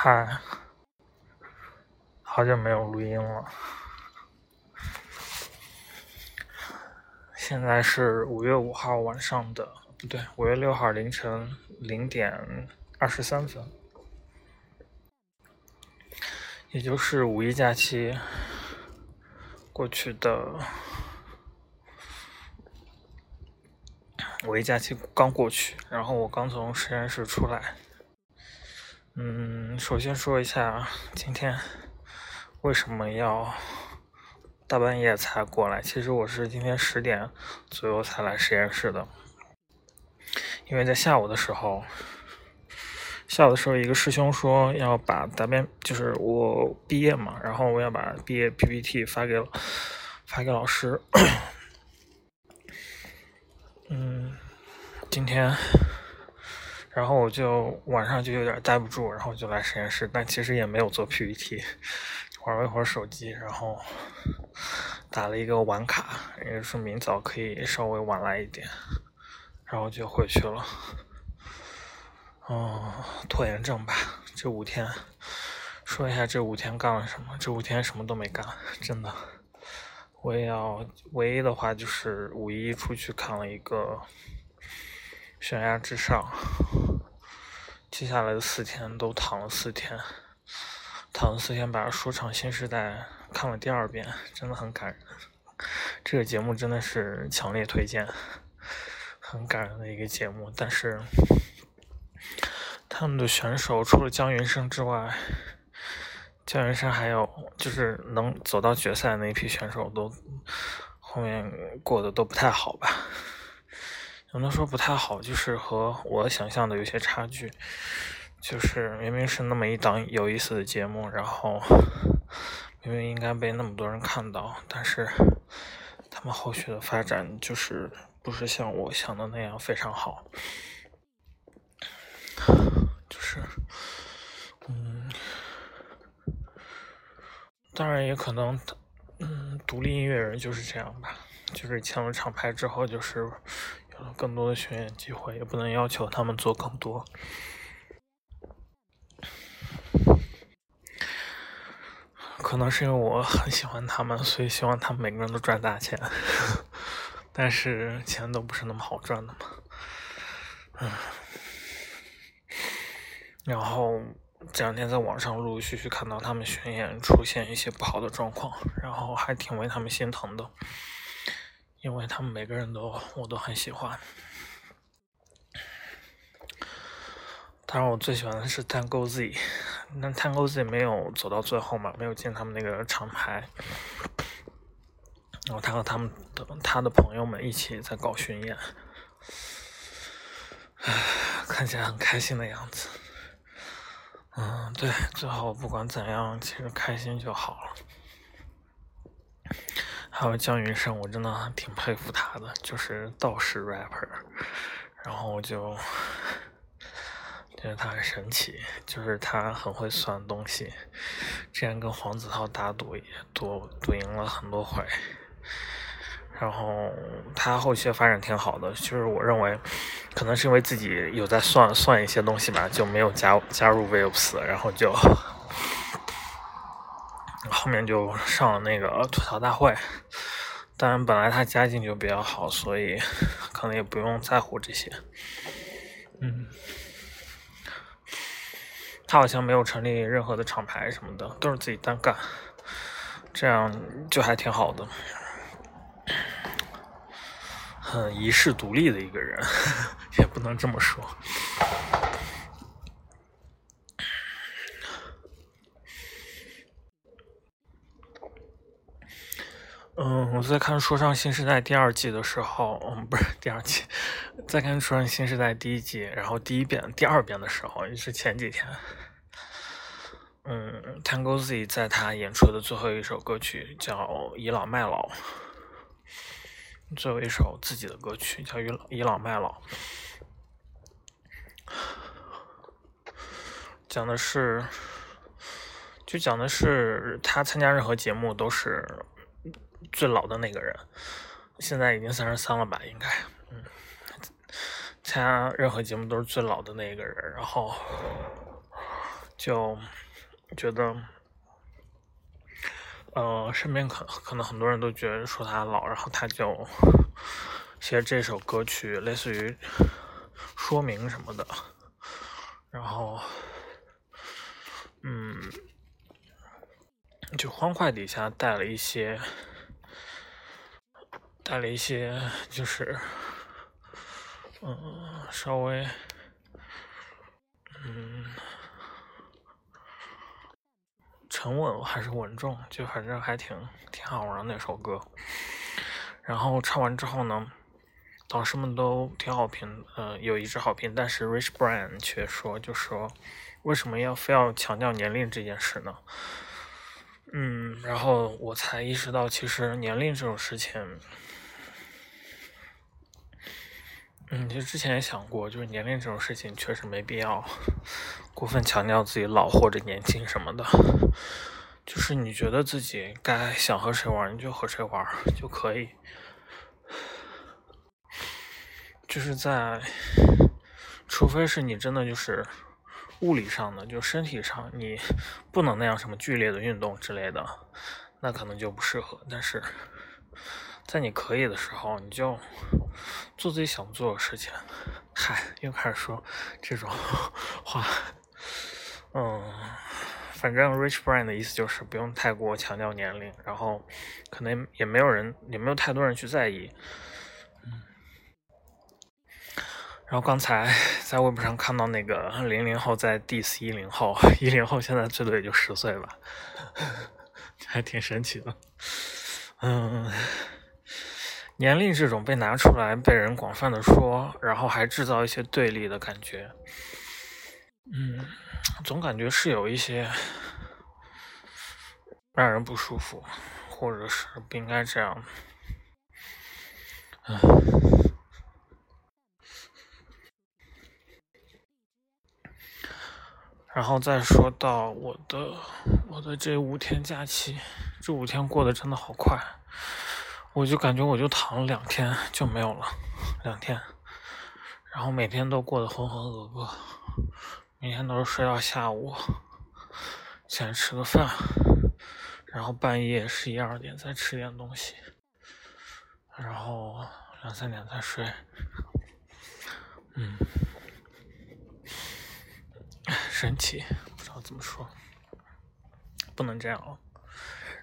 嗨，好久没有录音了。现在是五月五号晚上的，不对，五月六号凌晨零点二十三分，也就是五一假期过去的，五一假期刚过去，然后我刚从实验室出来。嗯，首先说一下今天为什么要大半夜才过来。其实我是今天十点左右才来实验室的，因为在下午的时候，下午的时候一个师兄说要把答辩，就是我毕业嘛，然后我要把毕业 PPT 发给发给老师。嗯，今天。然后我就晚上就有点待不住，然后就来实验室，但其实也没有做 PPT，玩了一会儿手机，然后打了一个晚卡，也是明早可以稍微晚来一点，然后就回去了。哦，拖延症吧，这五天，说一下这五天干了什么？这五天什么都没干，真的。我也要唯一的话就是五一出去看了一个。悬崖之上，接下来的四天都躺了四天，躺了四天，把《说唱新时代》看了第二遍，真的很感人。这个节目真的是强烈推荐，很感人的一个节目。但是他们的选手除了姜云升之外，姜云升还有就是能走到决赛那一批选手都后面过得都不太好吧。有的说不太好，就是和我想象的有些差距。就是明明是那么一档有意思的节目，然后明明应该被那么多人看到，但是他们后续的发展就是不是像我想的那样非常好。就是，嗯，当然也可能，嗯，独立音乐人就是这样吧，就是签了厂牌之后就是。更多的巡演机会，也不能要求他们做更多。可能是因为我很喜欢他们，所以希望他们每个人都赚大钱。但是钱都不是那么好赚的嘛。嗯。然后这两天在网上陆陆续续看到他们巡演出现一些不好的状况，然后还挺为他们心疼的。因为他们每个人都我都很喜欢，当然我最喜欢的是 Tango Z，那 Tango Z 没有走到最后嘛，没有进他们那个厂牌，然后他和他们的他的朋友们一起在搞巡演，唉，看起来很开心的样子，嗯，对，最后不管怎样，其实开心就好了。还有姜云升，我真的挺佩服他的，就是道士 rapper，然后我就觉得他很神奇，就是他很会算东西，之前跟黄子韬打赌赌赌赢了很多回，然后他后续发展挺好的，就是我认为可能是因为自己有在算算一些东西吧，就没有加加入 Waves，然后就。后面就上了那个吐槽大会，当然本来他家境就比较好，所以 可能也不用在乎这些。嗯，他好像没有成立任何的厂牌什么的，都是自己单干，这样就还挺好的。很遗世独立的一个人，也不能这么说。嗯，我在看《说唱新时代》第二季的时候，嗯，不是第二季，在看《说唱新时代》第一季，然后第一遍、第二遍的时候，也是前几天，嗯，Tango Z 在他演出的最后一首歌曲叫《倚老卖老》，最后一首自己的歌曲叫《倚老倚老卖老》，讲的是，就讲的是他参加任何节目都是。最老的那个人，现在已经三十三了吧？应该，嗯，参加任何节目都是最老的那个人。然后，就觉得，呃，身边可可能很多人都觉得说他老，然后他就写这首歌曲，类似于说明什么的，然后，嗯，就欢快底下带了一些，带了一些，就是，嗯，稍微。嗯，沉稳还是稳重，就反正还挺挺好玩那首歌。然后唱完之后呢，导师们都挺好评，呃，有一致好评。但是 Rich Brian 却说，就说为什么要非要强调年龄这件事呢？嗯，然后我才意识到，其实年龄这种事情。嗯，就之前也想过，就是年龄这种事情确实没必要 过分强调自己老或者年轻什么的。就是你觉得自己该想和谁玩，你就和谁玩就可以。就是在，除非是你真的就是物理上的，就身体上你不能那样什么剧烈的运动之类的，那可能就不适合。但是。在你可以的时候，你就做自己想做的事情。嗨，又开始说这种 话。嗯，反正 Rich Brian 的意思就是不用太过强调年龄，然后可能也没有人，也没有太多人去在意。嗯。然后刚才在微博上看到那个零零后在 diss 一零后，一零后现在最多也就十岁吧，还挺神奇的。嗯。年龄这种被拿出来被人广泛的说，然后还制造一些对立的感觉，嗯，总感觉是有一些让人不舒服，或者是不应该这样。嗯，然后再说到我的我的这五天假期，这五天过得真的好快。我就感觉我就躺了两天就没有了，两天，然后每天都过得浑浑噩噩，每天都是睡到下午，起来吃个饭，然后半夜十一二点再吃点东西，然后两三点再睡，嗯，神奇，不知道怎么说，不能这样了，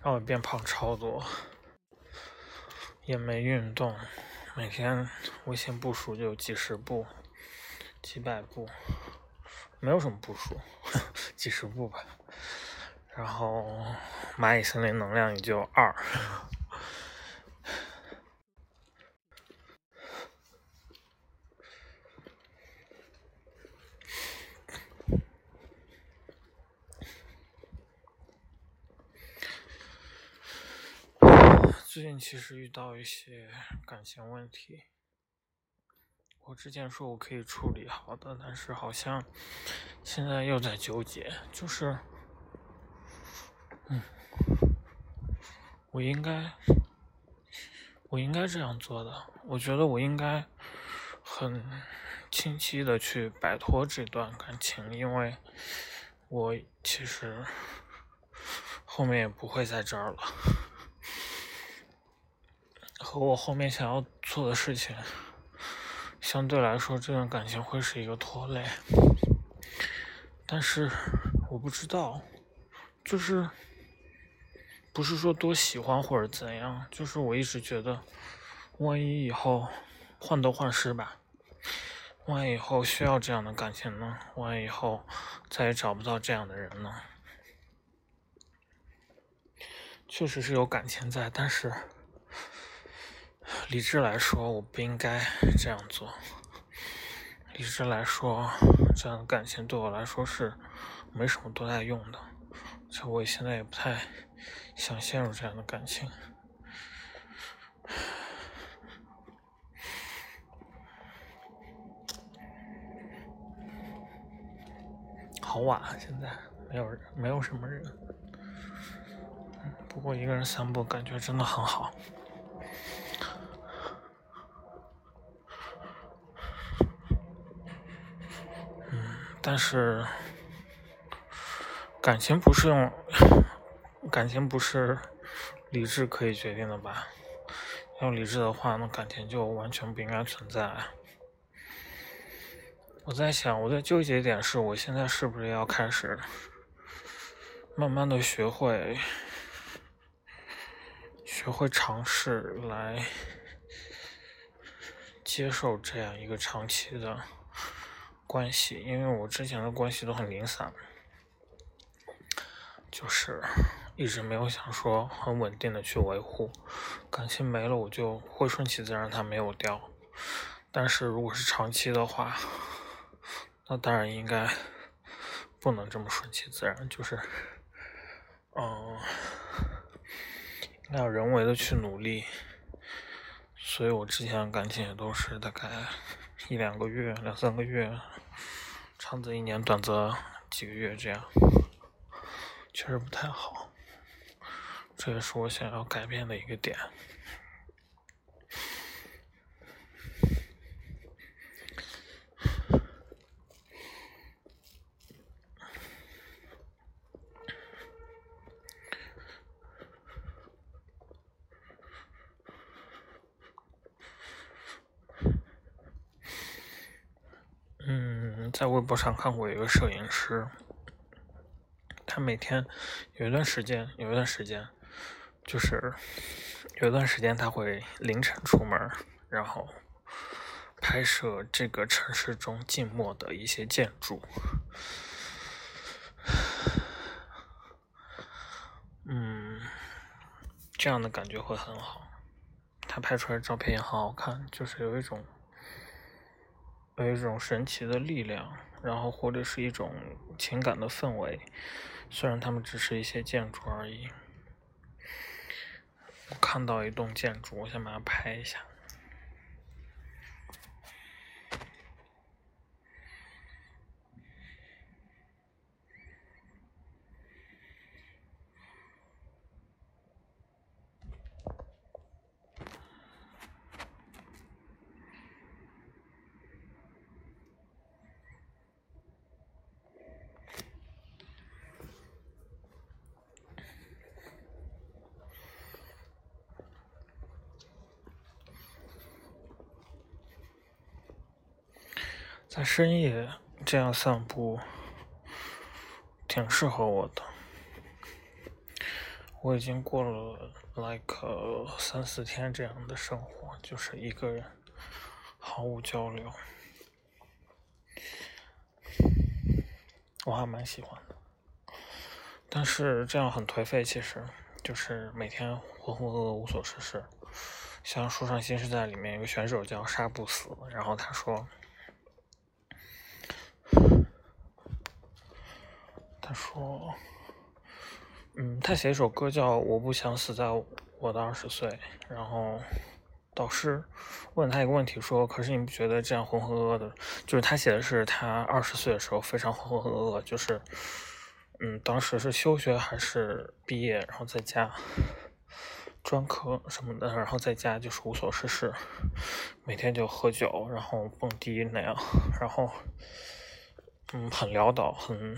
让我变胖超多。也没运动，每天微信步数就几十步、几百步，没有什么步数，几十步吧。然后蚂蚁森林能量也就二。最近其实遇到一些感情问题，我之前说我可以处理好的，但是好像现在又在纠结，就是，嗯，我应该，我应该这样做的，我觉得我应该很清晰的去摆脱这段感情，因为我其实后面也不会在这儿了。和我后面想要做的事情，相对来说，这段感情会是一个拖累。但是我不知道，就是不是说多喜欢或者怎样，就是我一直觉得，万一以后患得患失吧，万一以后需要这样的感情呢？万一以后再也找不到这样的人呢？确实是有感情在，但是。理智来说，我不应该这样做。理智来说，这样的感情对我来说是没什么多大用的，而且我现在也不太想陷入这样的感情。好晚啊，现在没有人，没有什么人。不过一个人散步，感觉真的很好。但是，感情不是用，感情不是理智可以决定的吧？要理智的话，那感情就完全不应该存在。我在想，我在纠结点是，我现在是不是要开始慢慢的学会，学会尝试来接受这样一个长期的关系，因为我之前的关系都很零散，就是一直没有想说很稳定的去维护，感情没了我就会顺其自然它没有掉，但是如果是长期的话。那当然应该不能这么顺其自然，就是，嗯，要人为的去努力。所以我之前感情也都是大概一两个月、两三个月，长则一年，短则几个月这样，确实不太好。这也是我想要改变的一个点。在微博上看过一个摄影师，他每天有一段时间，有一段时间，就是有一段时间他会凌晨出门，然后拍摄这个城市中静默的一些建筑。嗯，这样的感觉会很好，他拍出来的照片也很好看，就是有一种。有一种神奇的力量，然后或者是一种情感的氛围，虽然他们只是一些建筑而已。我看到一栋建筑，我想把它拍一下。在深夜这样散步，挺适合我的。我已经过了 like 三四天这样的生活，就是一个人，毫无交流。我还蛮喜欢的，但是这样很颓废，其实就是每天浑浑噩噩、无所事事。像书上新时代里面有个选手叫杀不死，然后他说。说：“嗯，他写一首歌叫《我不想死在我的二十岁》，然后导师问他一个问题，说：‘可是你不觉得这样浑浑噩噩的？’就是他写的是他二十岁的时候非常浑浑噩噩，就是嗯，当时是休学还是毕业，然后在家专科什么的，然后在家就是无所事事，每天就喝酒，然后蹦迪那样，然后嗯，很潦倒，很。”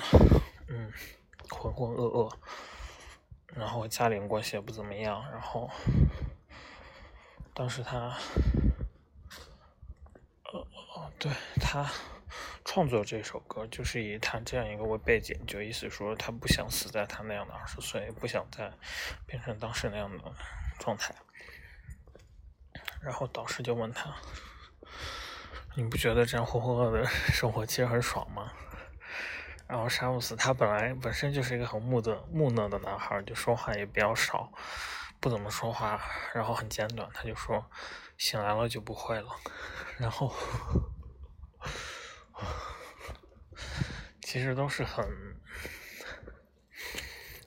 嗯，浑浑噩噩，然后家里人关系也不怎么样，然后当时他，呃，对他创作这首歌，就是以他这样一个为背景，就意思说他不想死在他那样的二十岁，不想再变成当时那样的状态。然后导师就问他：“你不觉得这样浑浑噩噩的生活其实很爽吗？”然后沙姆斯他本来本身就是一个很木讷木讷的男孩，就说话也比较少，不怎么说话，然后很简短。他就说醒来了就不会了。然后其实都是很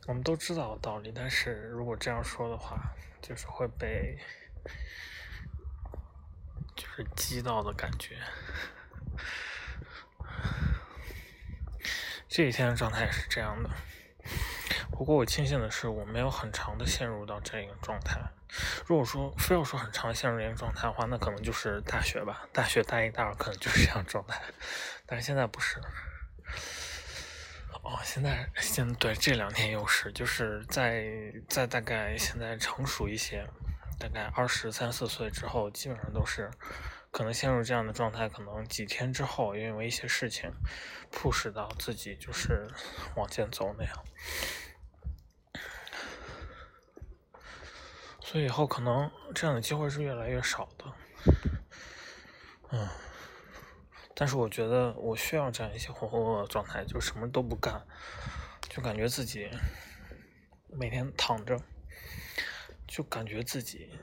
我们都知道的道理，但是如果这样说的话，就是会被就是激到的感觉。这几天的状态是这样的，不过我庆幸的是，我没有很长的陷入到这个状态。如果说非要说很长陷入这个状态的话，那可能就是大学吧，大学大一、大二可能就是这样状态，但是现在不是。哦，现在现对这两天又是，就是在在大概现在成熟一些，大概二十三四岁之后，基本上都是可能陷入这样的状态，可能几天之后，因为一些事情迫使到自己就是往前走那样，所以以后可能这样的机会是越来越少的，嗯。但是我觉得我需要这样一些浑浑噩噩的状态，就什么都不干，就感觉自己每天躺着，就感觉自己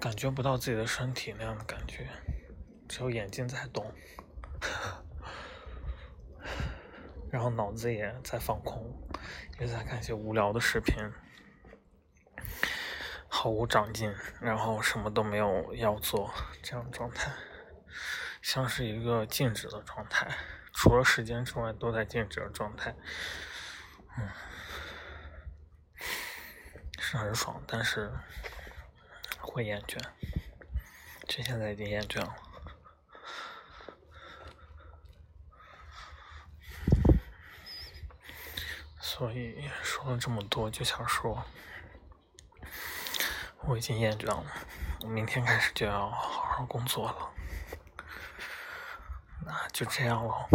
感觉不到自己的身体那样的感觉，只有眼睛在动，然后脑子也在放空，也在看一些无聊的视频。毫无长进，然后什么都没有要做，这样的状态，像是一个静止的状态，除了时间之外都在静止的状态，嗯，是很爽，但是会厌倦，就现在已经厌倦了，所以说了这么多，就想说。我已经厌倦了，我明天开始就要好好工作了，那就这样喽。